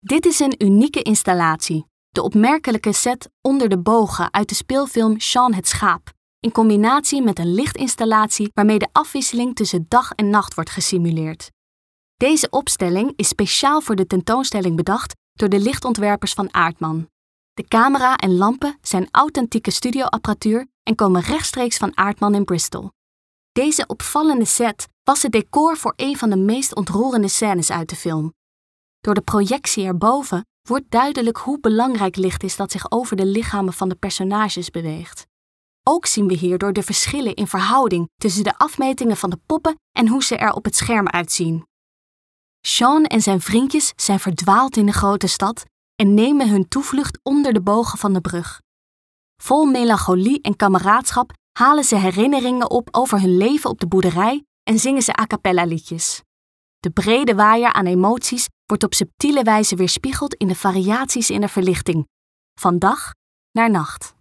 Dit is een unieke installatie, de opmerkelijke set Onder de Bogen uit de speelfilm Sean het Schaap, in combinatie met een lichtinstallatie waarmee de afwisseling tussen dag en nacht wordt gesimuleerd. Deze opstelling is speciaal voor de tentoonstelling bedacht door de lichtontwerpers van Aardman. De camera en lampen zijn authentieke studioapparatuur en komen rechtstreeks van Aardman in Bristol. Deze opvallende set was het decor voor een van de meest ontroerende scènes uit de film. Door de projectie erboven wordt duidelijk hoe belangrijk licht is dat zich over de lichamen van de personages beweegt. Ook zien we hierdoor de verschillen in verhouding tussen de afmetingen van de poppen en hoe ze er op het scherm uitzien. Sean en zijn vriendjes zijn verdwaald in de grote stad en nemen hun toevlucht onder de bogen van de brug. Vol melancholie en kameraadschap halen ze herinneringen op over hun leven op de boerderij en zingen ze a cappella liedjes. De brede waaier aan emoties wordt op subtiele wijze weerspiegeld in de variaties in de verlichting, van dag naar nacht.